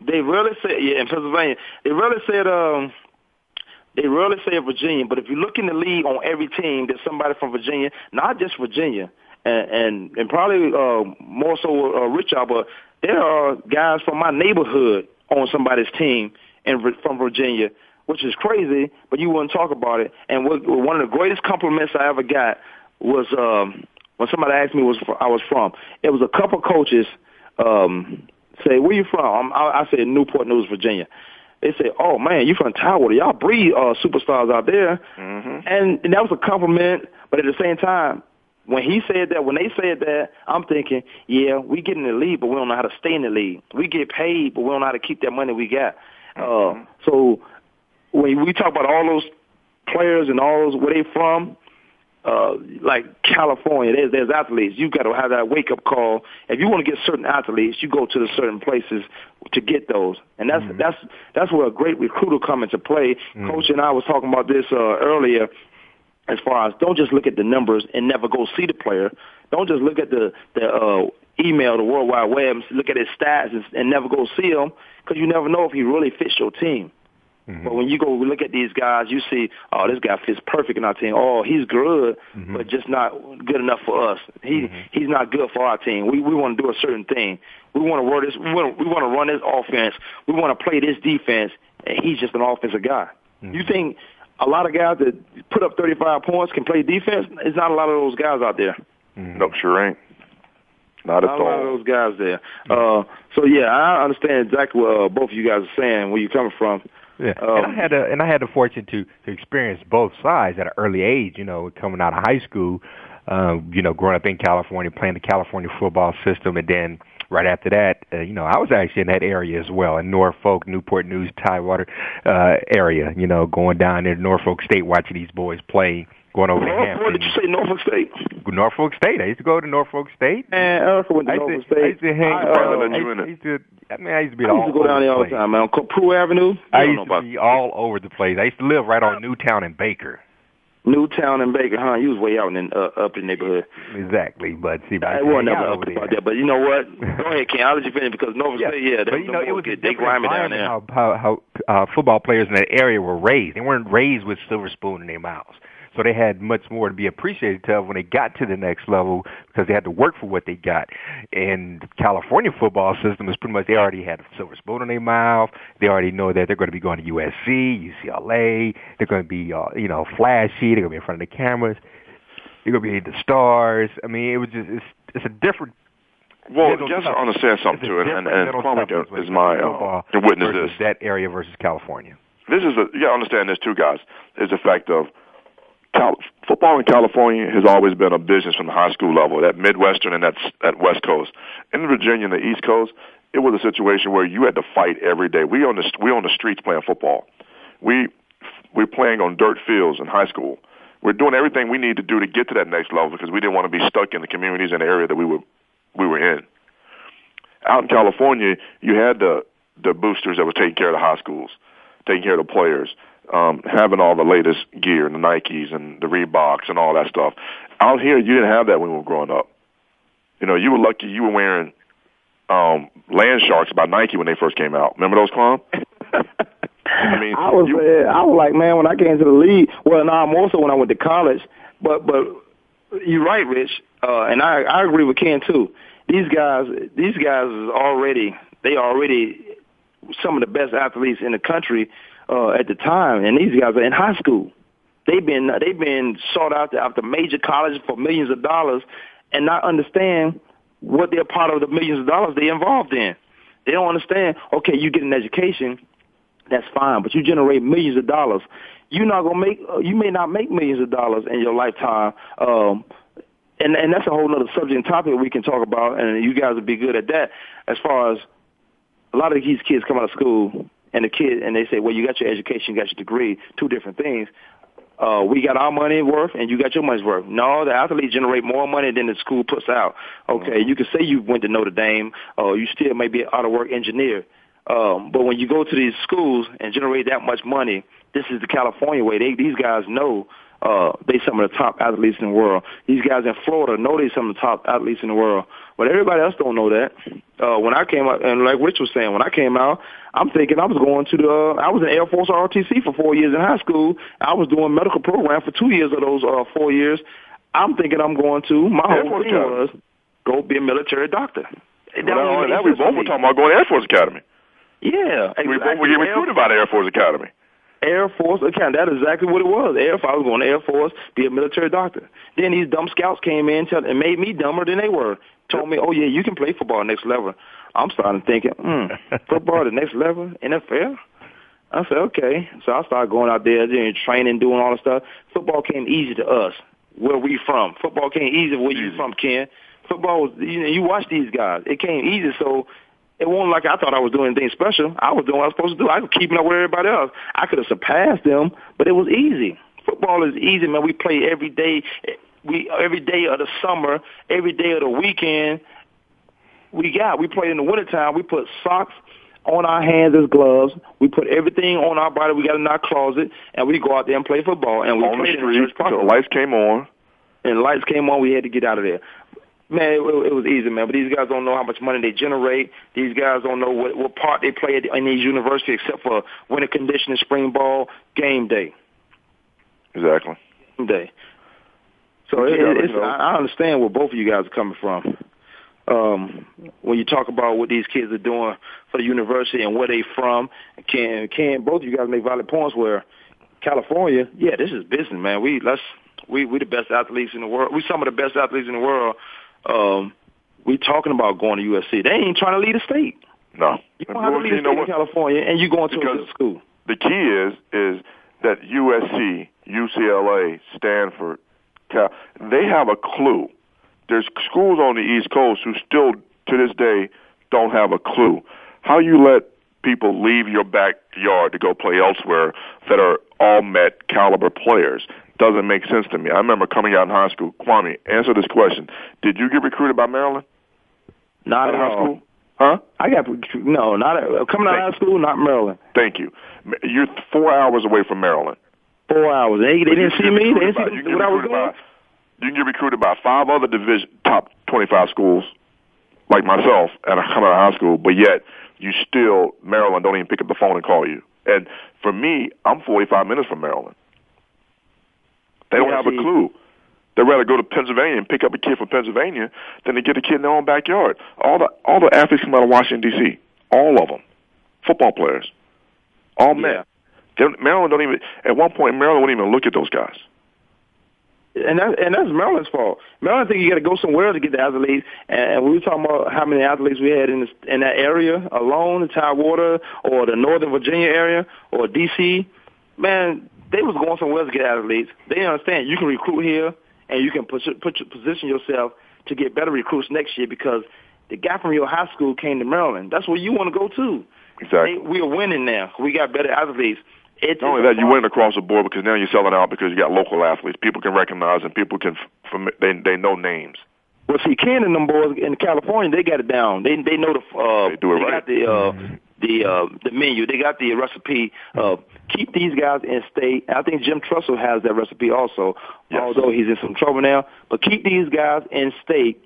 They really said, yeah, in Pennsylvania, they really said, um, they really said Virginia, but if you look in the league on every team, there's somebody from Virginia, not just Virginia, and and, and probably uh, more so uh, Richard, but there are guys from my neighborhood on somebody's team and from Virginia, which is crazy, but you wouldn't talk about it. And what, one of the greatest compliments I ever got was um, when somebody asked me was I was from. It was a couple coaches um, say, "Where you from?" I, I said Newport News, Virginia. They say, "Oh man, you from Tidewater? Y'all breed uh, superstars out there." Mm-hmm. And, and that was a compliment, but at the same time, when he said that, when they said that, I'm thinking, yeah, we get in the league, but we don't know how to stay in the league. We get paid, but we don't know how to keep that money we got. Uh, so when we talk about all those players and all those where they from, uh, like California, there's there's athletes. You got to have that wake up call. If you want to get certain athletes, you go to the certain places to get those, and that's that's that's where a great recruiter come into play. Coach and I was talking about this uh, earlier as far as don't just look at the numbers and never go see the player. Don't just look at the the uh, email, the World Wide Web, and look at his stats and, and never go see him because you never know if he really fits your team. Mm-hmm. But when you go look at these guys, you see, oh, this guy fits perfect in our team. Oh, he's good, mm-hmm. but just not good enough for us. He mm-hmm. he's not good for our team. We we want to do a certain thing. We want to run this. We want to, we want to run this offense. We want to play this defense. And he's just an offensive guy. You think a lot of guys that put up 35 points can play defense? There's not a lot of those guys out there. Nope, sure ain't. Not at Not a lot of all. those guys there. Uh, so yeah, I understand exactly what uh, both of you guys are saying. Where you're coming from. Yeah, Um, and I had a, and I had the fortune to to experience both sides at an early age. You know, coming out of high school, uh, you know, growing up in California, playing the California football system, and then right after that, uh, you know, I was actually in that area as well, in Norfolk, Newport News, Tidewater uh, area. You know, going down there to Norfolk State, watching these boys play. Going over to Hampton. what did you say? Norfolk State. Norfolk State. I used to go to Norfolk State. And Erica went to I used, Norfolk to, I State. used to hang. I, uh, I used, I used to. I mean, I used to be I all used to go down there all the time, man. On Prue Avenue. I used to be all over the place. I used to live right on Newtown and Baker. Newtown and Baker, huh? You was way out in uh, up in the neighborhood. Exactly, but see, I wasn't never up about that. But you know what? Go ahead, Ken. I'll let you finish because Nova yeah. State, yeah, but you know, it was good. a different environment how how, how uh, football players in that area were raised. They weren't raised with silver spoon in their mouths. So they had much more to be appreciated of when they got to the next level because they had to work for what they got. And the California football system is pretty much they already had a silver spoon in their mouth. They already know that they're going to be going to USC, UCLA. They're going to be uh, you know flashy. They're going to be in front of the cameras. They're going to be the stars. I mean, it was just it's it's a different well, I guess I understand something too, and, and, and Kwamie is my uh, to witness this. That area versus California. This is a you got to understand this too, guys. Is the fact of Cal- football in California has always been a business from the high school level, that Midwestern and that that West Coast. In Virginia and the East Coast, it was a situation where you had to fight every day. We on the we on the streets playing football. We we're playing on dirt fields in high school. We're doing everything we need to do to get to that next level because we didn't want to be stuck in the communities and the area that we were we were in. Out in California, you had the the boosters that were taking care of the high schools, taking care of the players um, having all the latest gear, and the Nikes and the Reeboks and all that stuff. Out here, you didn't have that when we were growing up. You know, you were lucky you were wearing um, Land Sharks by Nike when they first came out. Remember those, Clom? I mean, I was you, uh, I was like, man, when I came to the league. Well, now I'm also when I went to college. But but you're right, Rich, uh, and I I agree with Ken too. These guys, these guys is already they already some of the best athletes in the country uh, at the time, and these guys are in high school. They've been they've been sought out after major colleges for millions of dollars, and not understand what they're part of the millions of dollars they're involved in. They don't understand. Okay, you get an education, that's fine, but you generate millions of dollars. You're not gonna make. Uh, you may not make millions of dollars in your lifetime. Um, and and that's a whole other subject and topic we can talk about, and you guys would be good at that. As far as a lot of these kids come out of school and the kid and they say, well, you got your education, you got your degree, two different things. Uh, we got our money worth and you got your money's worth. No, the athletes generate more money than the school puts out. Okay, you can say you went to Notre Dame, or you still may be an out of work engineer. Um, but when you go to these schools and generate that much money, this is the California way. They, these guys know uh, they some of the top athletes in the world. These guys in Florida know they some of the top athletes in the world. But everybody else don't know that. Uh, when I came out, and like Rich was saying, when I came out, I'm thinking I was going to the, uh, I was in Air Force ROTC for four years in high school. I was doing medical program for two years of those uh, four years. I'm thinking I'm going to, my Air whole thing was, go be a military doctor. That, well, that we both were talking about going to Air Force Academy. Yeah. Exactly. We both were getting recruited by the Air Force Academy. Air Force account. That's exactly what it was. Air Force. I was going to Air Force, be a military doctor. Then these dumb scouts came in tell, and made me dumber than they were. Told me, oh yeah, you can play football next level. I'm starting thinking, hmm, football the next level, NFL. I said, okay. So I started going out there, doing training, doing all the stuff. Football came easy to us. Where we from? Football came easy. Where you from, Ken? Football was, you know, you watch these guys. It came easy. So it wasn't like I thought I was doing anything special. I was doing what I was supposed to do. I was keeping up with everybody else. I could have surpassed them, but it was easy. Football is easy, man. We play every day. We every day of the summer, every day of the weekend. We got. We play in the wintertime. We put socks on our hands as gloves. We put everything on our body we got in our closet, and we go out there and play football. And we on played the street in the lights came on. And lights came on. We had to get out of there. Man, it, it was easy, man. But these guys don't know how much money they generate. These guys don't know what, what part they play in these universities except for winter conditioning, spring ball, game day. Exactly. Game day. So it, it's, I understand where both of you guys are coming from. Um, when you talk about what these kids are doing for the university and where they from, can can both of you guys make valid points where California, yeah, this is business, man. We let's we we the best athletes in the world. We some of the best athletes in the world um, we talking about going to USC. They ain't trying to lead a state. No, you don't have to lead a state in California, and you going to because a good school. The key is is that USC, UCLA, Stanford, Cal, they have a clue. There's schools on the East Coast who still, to this day, don't have a clue. How you let people leave your backyard to go play elsewhere that are all met caliber players doesn't make sense to me. I remember coming out in high school. Kwamie, answer this question: Did you get recruited by Maryland? Not at high school. Huh? I got no, not at, coming out of high school, not Maryland. Thank you. You're four hours away from Maryland. Four hours. They, they didn't see me. They didn't by, see what I was doing. By, you can get recruited by five other division top 25 schools, like myself, at a come out of high school, but yet you still Maryland don't even pick up the phone and call you. And for me, I'm 45 minutes from Maryland. They don't Yeah, have a clue. They'd rather go to Pennsylvania and pick up a kid from Pennsylvania than to get a kid in their own backyard. All the all the athletes come out of Washington D.C. All of them, football players, all men. Yeah. They don't- Maryland don't even. At one point, Maryland wouldn't even look at those guys. And that, and that's Maryland's fault. Maryland think you got to go somewhere to get the athletes. And we were talking about how many athletes we had in this, in that area alone, the Tidewater or the Northern Virginia area or D.C. Man, they was going somewhere to get athletes. They understand you can recruit here and you can put, put position yourself to get better recruits next year because the guy from your high school came to Maryland. That's where you want to go to. Exactly. They, we are winning now. We got better athletes. It's Not only that, you win across the board because now you're selling out because you got local athletes. People can recognize and people can fam- they they know names. Well, see, Ken and them boys in California, they got it down. They they know the uh, They do it right. got the uh, the uh, the menu. They got the recipe. Uh, keep these guys in state. I think Jim Tressel has that recipe also, Yes. although he's in some trouble now. But keep these guys in state.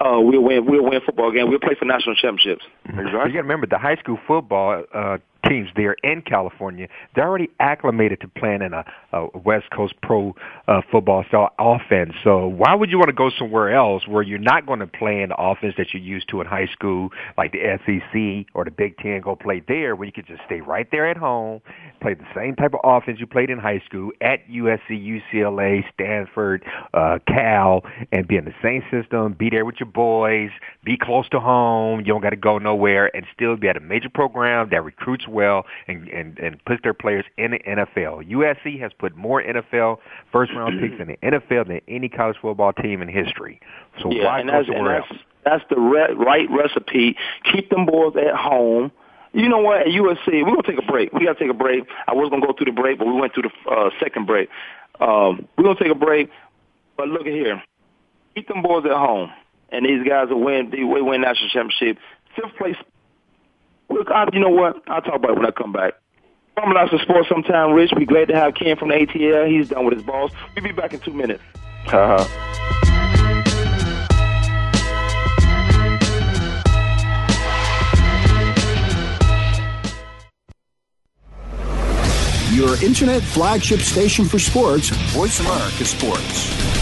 Uh, we'll win. We'll win football game. We'll play for national championships. You got to remember the high school football uh, teams there in California. They're already acclimated to playing in a, a West Coast pro uh, football style offense. So why would you want to go somewhere else where you're not going to play in the offense that you're used to in high school, like the SEC or the Big Ten? Go play there, where you could just stay right there at home, play the same type of offense you played in high school at USC, UCLA, Stanford, uh, Cal, and be in the same system. Be there with your boys. Be close to home. You don't got to go nowhere, and still be at a major program that recruits well and and and puts their players in the NFL. USC has put more NFL first round picks in the NFL than any college football team in history. So yeah, why and go that's, and somewhere that's, else? that's the re- right recipe. Keep them boys at home. You know what? At USC, we're gonna take a break. We gotta take a break. I was gonna go through the break, but we went through the uh, second break. Um, we're gonna take a break. But look at here. Keep them boys at home, and these guys will win. They will win national championship. Fifth place. Look, I, you know what? I'll talk about it when I come back. From Lots of Sports sometime, Rich. We're glad to have Ken from the ATL. He's done with his boss. We'll be back in two minutes. Uh-huh. Your internet flagship station for sports, Voice America Sports.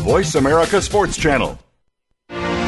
Voice America Sports Channel.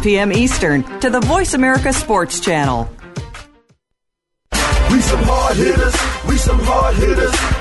p.m. Eastern to the Voice America Sports Channel.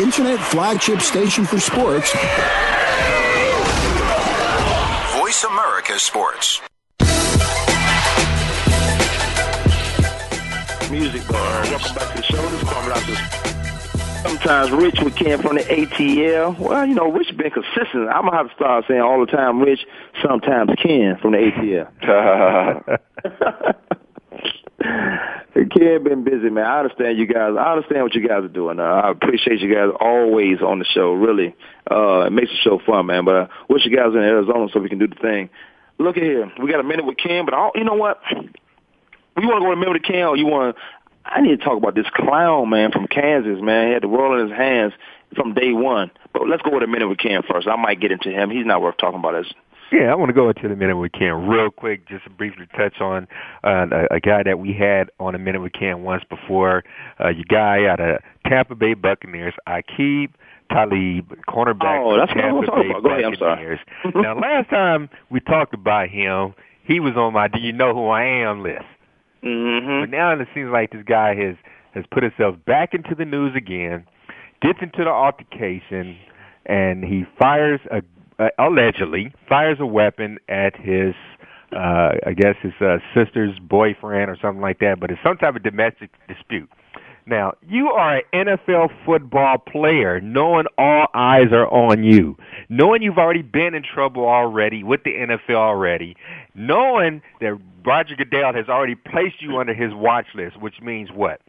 Internet flagship station for sports, Voice America Sports. Music bar. Welcome back to the show. This is Kwamie Lassiter. sometimes Rich with Ken from the ATL. Well, you know, Rich been consistent. I'm gonna have to start saying all the time Rich, sometimes Ken from the ATL. Ken been busy, man. I understand you guys. I understand what you guys are doing. Uh, I appreciate you guys always on the show. Really, uh, it makes the show fun, man. But I wish you guys in Arizona so we can do the thing. Look at here. We got a minute with Ken, but I, you know what? You want to go to minute with Ken, or you want? I need to talk about this clown man from Kansas, man. He had the world in his hands from day one. But let's go with a minute with Ken first. I might get into him. He's not worth talking about. As yeah, I want to go into the minute we can real quick, just to briefly touch on uh, a, a guy that we had on a minute we can once before. Uh, your guy out of Tampa Bay Buccaneers, Aqib Talib, cornerback oh, that's Tampa what I'm Bay talking about. Go ahead, I'm sorry. Now, last time we talked about him, he was on my "Do you know who I am?" list. Mm-hmm. But now it seems like this guy has has put himself back into the news again, gets into the altercation, and he fires a uh, allegedly fires a weapon at his uh I guess his uh, sister's boyfriend or something like that, but it's some type of domestic dispute. Now, you are an NFL football player, knowing all eyes are on you, knowing you've already been in trouble already with the NFL already, knowing that Roger Goodell has already placed you under his watch list, which means what?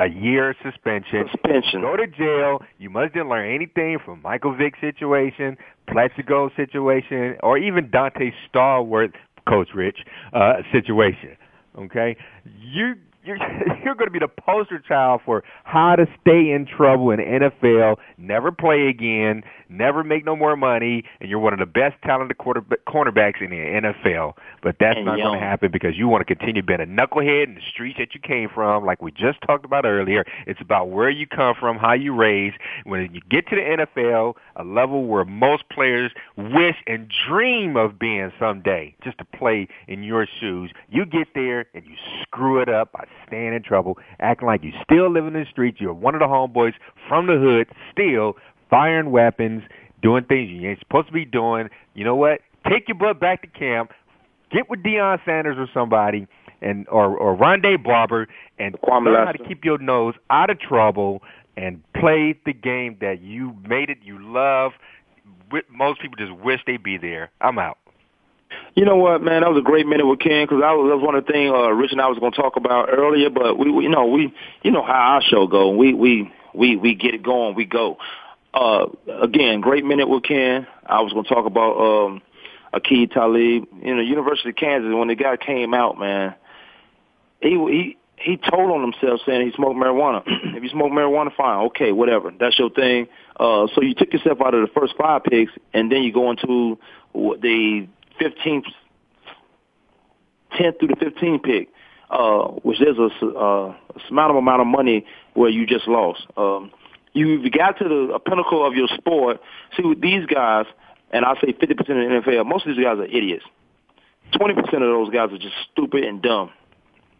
A year suspension. Suspension. Go to jail. You must didn't learn anything from Michael Vick situation, Plaxico situation, or even Donté Stallworth, Coach Rich, uh, situation. Okay, you you're you're going to be the poster child for how to stay in trouble in NFL, never play again, never make no more money, and you're one of the best talented quarterback, cornerbacks in the NFL. But that's And not going to happen because you want to continue being a knucklehead in the streets that you came from, like we just talked about earlier. It's about where you come from, how you raise. When you get to the NFL, a level where most players wish and dream of being someday, just to play in your shoes, you get there and you screw it up by staying in trouble, acting like you still live in the streets. You're one of the homeboys from the hood, still firing weapons, doing things you ain't supposed to be doing. You know what? Take your butt back to camp. Get with Deion Sanders or somebody, and or or Rondé Barber, and Kwamie learn how to keep your nose out of trouble and play the game that you made it, you love. Most people just wish they'd be there. I'm out. You know what, man? That was a great minute with Ken because that was, one of the things uh, Rich and I was going to talk about earlier. But we, we, you know, we, you know how our show go. We, we, we, we get it going. We go. Uh, again, great minute with Ken. I was going to talk about um, Aqib Talib. You know, University of Kansas. When the guy came out, man, he he he told on himself saying he smoked marijuana. if you smoke marijuana, fine, okay, whatever, that's your thing. Uh, so you took yourself out of the first five picks, and then you go into the 15th, 10th through the 15th pick, uh, which there's a, uh, a small amount of money where you just lost. Um, you you got to the pinnacle of your sport. See, with these guys, and I say 50% of the NFL, most of these guys are idiots. 20% of those guys are just stupid and dumb.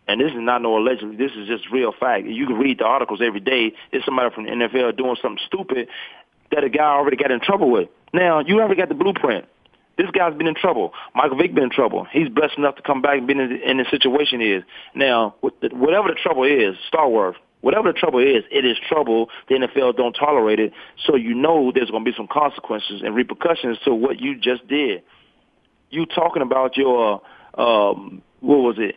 And this is not no allegedly. This is just real fact. You can read the articles every day. It's somebody from the NFL doing something stupid that a guy already got in trouble with. Now, you already got the blueprint. This guy's been in trouble. Michael Vick been in trouble. He's blessed enough to come back and be in, in the situation he is. Now, whatever the trouble is, Star Wars, whatever the trouble is, it is trouble. The NFL don't tolerate it. So you know there's going to be some consequences and repercussions to what you just did. You talking about your, um, what was it?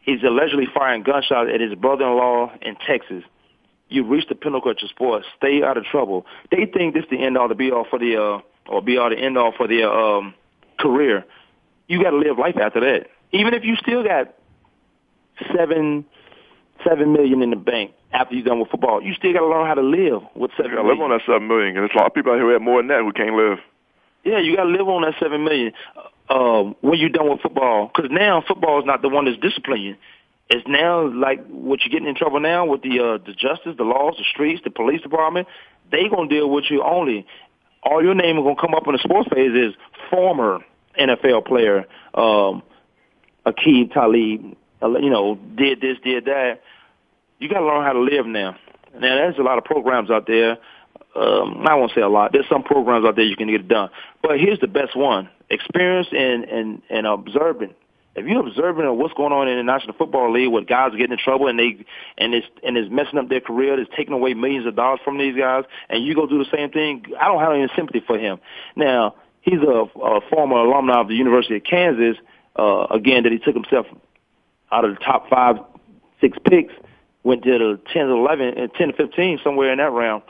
He's allegedly firing gunshots at his brother-in-law in Texas. You reached the pinnacle of your sport. Stay out of trouble. They think this the end all to be all for the uh, or be all the end all for their um, career. You got to live life after that. Even if you still got seven seven million in the bank after you're done with football, you still got to learn how to live with seven You gotta live on that seven million, and there's a lot of people out here who have more than that who can't live. Yeah, you got to live on that seven million um, when you're done with football. Because now football is not the one that's disciplining you. It's now like what you're getting in trouble now with the uh, the justice, the laws, the streets, the police department. They gonna deal with you only. All your name is gonna come up in the sports page is former NFL player um, Aqib Talib. You know, did this, did that. You got to learn how to live now. Now, there's a lot of programs out there. Um, I won't say a lot. There's some programs out there you can get it done. But here's the best one: experience and and and observing. If you're observing what's going on in the National Football League, where guys are getting in trouble and they and it's and it's messing up their career, it's taking away millions of dollars from these guys, and you go do the same thing, I don't have any sympathy for him. Now he's a, a former alumni of the University of Kansas. Uh, again, that he took himself out of the top five, six picks, went to the 10 to 11, and 10 to 15, somewhere in that round.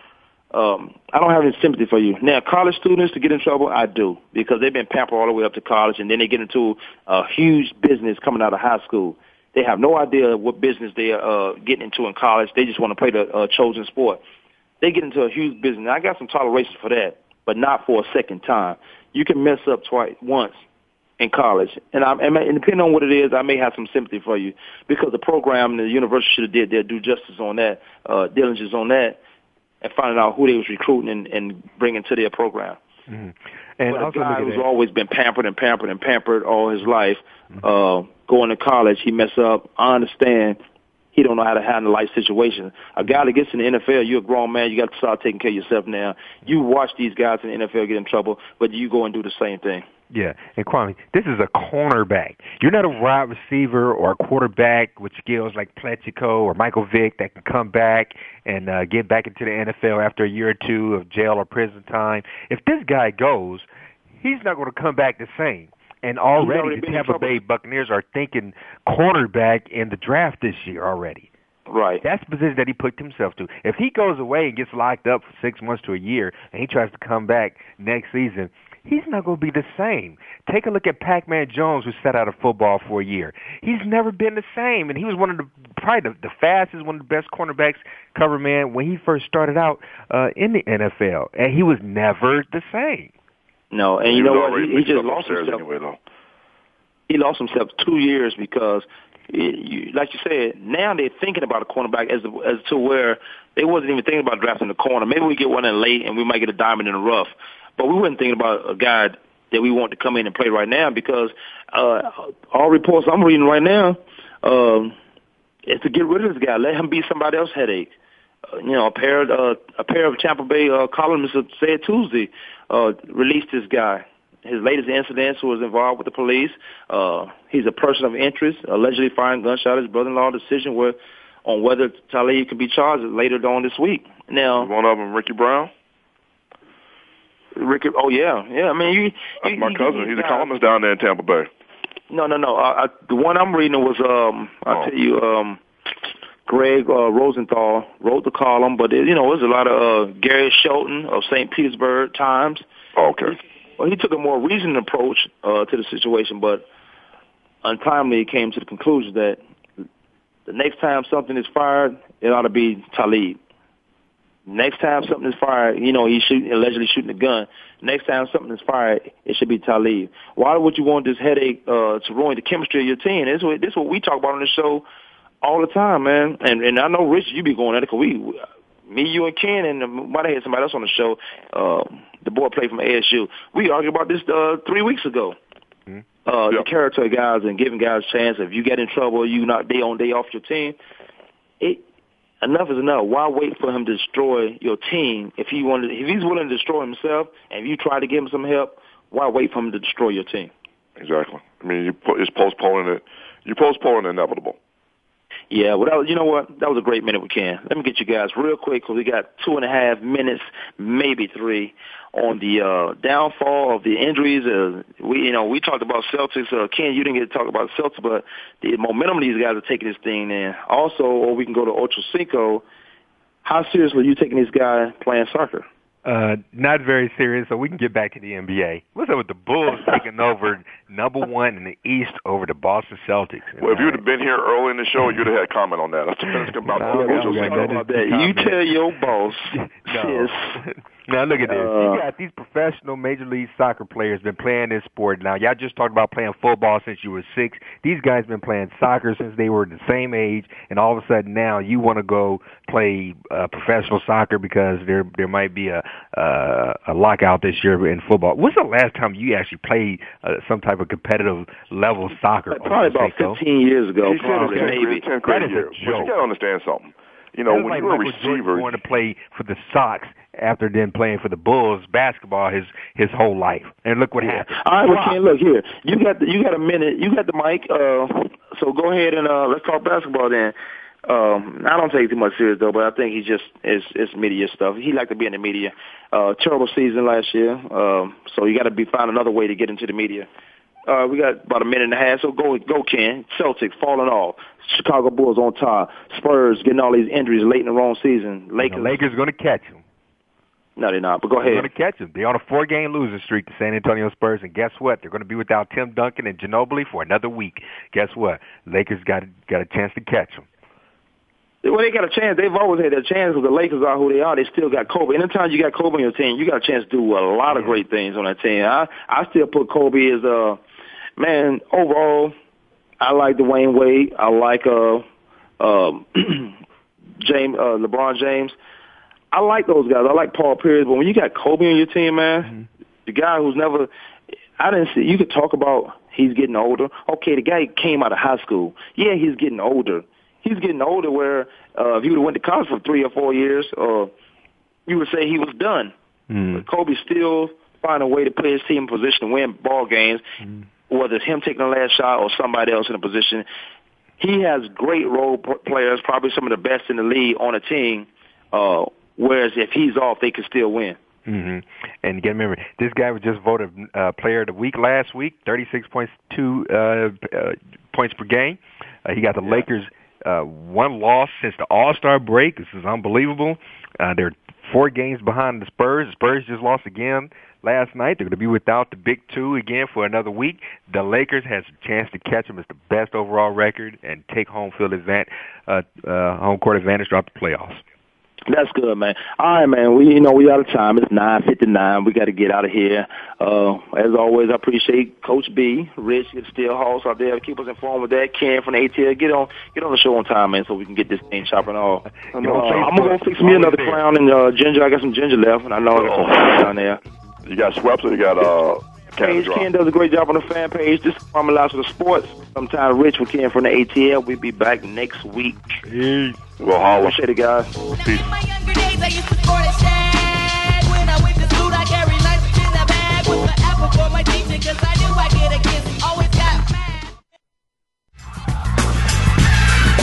Um, I don't have any sympathy for you. Now, college students to get in trouble, I do because they've been pampered all the way up to college, and then they get into a huge business coming out of high school. They have no idea what business they are uh, getting into in college. They just want to play the uh, chosen sport. They get into a huge business. I got some toleration for that, but not for a second time. You can mess up twice, once in college, and I and depending on what it is, I may have some sympathy for you because the program and the university should have did their due justice on that, uh, diligence on that and finding out who they was recruiting and, and bringing to their program. Mm-hmm. And but also a guy who's that. always been pampered and pampered and pampered all his life, uh, going to college, he mess up. I understand he don't know how to handle life situations. A guy that gets in the NFL, you're a grown man, you got to start taking care of yourself now. You watch these guys in the NFL get in trouble, but you go and do the same thing. Yeah, and Kwamie, this is a cornerback. You're not a wide receiver or a quarterback with skills like Plaxico or Michael Vick that can come back and uh, get back into the NFL after a year or two of jail or prison time. If this guy goes, he's not going to come back the same. And already the Tampa. Bay Buccaneers are thinking cornerback in the draft this year already. Right. That's the position that he put himself to. If he goes away and gets locked up for six months to a year and he tries to come back next season, he's not going to be the same. Take a look at Pac-Man Jones, who sat out of football for a year. He's never been the same, and he was one of the probably the, the fastest, one of the best cornerbacks, cover man when he first started out uh, in the NFL, and he was never the same. No, and He you know what? He, he just lost himself. anyway, though. He lost himself two years because, it, you, like you said, now they're thinking about a cornerback as as to where they wasn't even thinking about drafting the corner. Maybe we get one in late and we might get a diamond in the rough, but we weren't thinking about a guy that we want to come in and play right now because uh, all reports I'm reading right now um, is to get rid of this guy, let him be somebody else's headache. Uh, you know, a pair of uh, a pair of Tampa Bay uh, columnists said Tuesday uh, released this guy. His latest incidents was involved with the police. Uh, he's a person of interest, allegedly firing gunshot at his brother-in-law. Decision where on whether Talib could be charged later on this week. Now, One of them, Ricky Brown. Ricky, oh yeah, yeah. I mean, you, That's you my you- cousin. you He's a columnist down there in Tampa Bay. No, no, no. Uh, I, the one I'm reading was um, I'll Oh. tell you um, Gregg uh, Rosenthal wrote the column, but it, you know, there's a lot of uh, Gary Shelton of St. Petersburg Times. Okay. Well, he took a more reasoned approach uh, to the situation, but untimely came to the conclusion that the next time something is fired, it ought to be Talib. Next time something is fired, you know, he's shooting, allegedly shooting a gun. Next time something is fired, it should be Talib. Why would you want this headache uh, to ruin the chemistry of your team? This is what, this is what we talk about on the show all the time, man. And and I know, Rich, you be going at it because we, me, you, and Ken, and might have had somebody else on the show. Uh, the boy played from ASU. We argued about this uh, three weeks ago. Uh, The character of guys and giving guys a chance. If you get in trouble, you not day on day off your team. It enough is enough. Why wait for him to destroy your team if he wanted? If he's willing to destroy himself, and if you try to give him some help, why wait for him to destroy your team? Exactly. I mean, you it's postponing it. You postpone the inevitable. Yeah, well, that was, you know what? That was a great minute with Ken. Let me get you guys real quick because we got two and a half minutes, maybe three, on the uh, downfall of the injuries. Uh, we, you know, we talked about Celtics. Uh, Ken, you didn't get to talk about Celtics, but the momentum these guys are taking this thing in. Also, or we can go to Ocho Cinco. How seriously are you taking this guy playing soccer? Uh, not very serious, so we can get back to the NBA. What's up with the Bulls taking over number one in the East over the Boston Celtics? Well, if you'd have been here early in the show, you'd have had comment on that. Let's let's about No, Ocho no, Cinco. that is about that. You tell your boss. No. Yes. Now look at this. Uh, you got these professional major league soccer players been playing this sport. Now y'all just talked about playing football since you were six. These guys been playing soccer since they were the same age, and all of a sudden now you want to go play uh, professional soccer because there there might be a uh, a lockout this year in football. When's the last time you actually played uh, some type of competitive level soccer? Probably about Ocho Cinco? 15 years ago, probably, it's 10th maybe. grade, 10th That a year. But you joke. got to understand something. You know, when like you're a Michael Jordan receiver, going to play for the Sox after then playing for the Bulls basketball his his whole life. And look what Yeah. happened. All right, well, Ken, look here. You got the, you got a minute. You got the mic. Uh, so go ahead and uh, let's talk basketball then. Um, I don't take it too much serious though, but I think he just is it's media stuff. He like to be in the media. Uh, terrible season last year. Um, so you got to be find another way to get into the media. Uh, we got about a minute and a half, so go, go, Ken. Celtics falling off. Chicago Bulls on top. Spurs getting all these injuries late in the wrong season. Lakers. The Lakers going to catch him. No, they're not. But go ahead. They're going to catch them. They're on a four-game losing streak, the San Antonio Spurs, and guess what? They're going to be without Tim Duncan and Ginobili for another week. Guess what? Lakers got got a chance to catch them. Well, they got a chance. They've always had a chance because the Lakers are who they are. They still got Kobe. Anytime you got Kobe on your team, you got a chance to do a lot of great things on that team. I I still put Kobe as uh man overall. I like Dwyane Wade. I like uh um James uh, LeBron James. I like those guys. I like Paul Pierce. But when you got Kobe on your team, man, the guy who's never I didn't see. You could talk about he's getting older. Okay, the guy came out of high school. Yeah, he's getting older. He's getting older. Where uh, if he would have went to college for three or four years, uh, you would say he was done. But Kobe still find a way to put his team in position to win ball games, whether it's him taking the last shot or somebody else in a position. He has great role players, probably some of the best in the league on a team. Uh, whereas if he's off, they can still win. hmm And to remember, this guy was just voted uh, Player of the Week last week, thirty-six point two uh, uh, points per game. Uh, he got the Lakers uh, one loss since the All Star break. This is unbelievable. Uh, they're four games behind the Spurs. The Spurs just lost again last night. They're going to be without the big two again for another week. The Lakers has a chance to catch them. It's the best overall record and take home field advantage, uh, uh, home court advantage throughout the playoffs. That's good, man. All right, man. We you know we out of time. It's nine fifty nine. We got to get out of here. Uh, as always, I appreciate Coach B, Rich, Steel House out there. Keep us informed with that. Ken from the ATL. Get on get on the show on time, man, so we can get this thing chopping off. Uh, I'm gonna go fix me another crown and uh, ginger. I got some ginger left, and I know I got some down there. You got swept or you got uh Page Canada Ken does a great job on the fan page. This is Kwamie Lassiter of the Sports. Sometime Rich with Ken from the ATL. We'll be back next week. We'll holler. Appreciate it, guys. Peace. days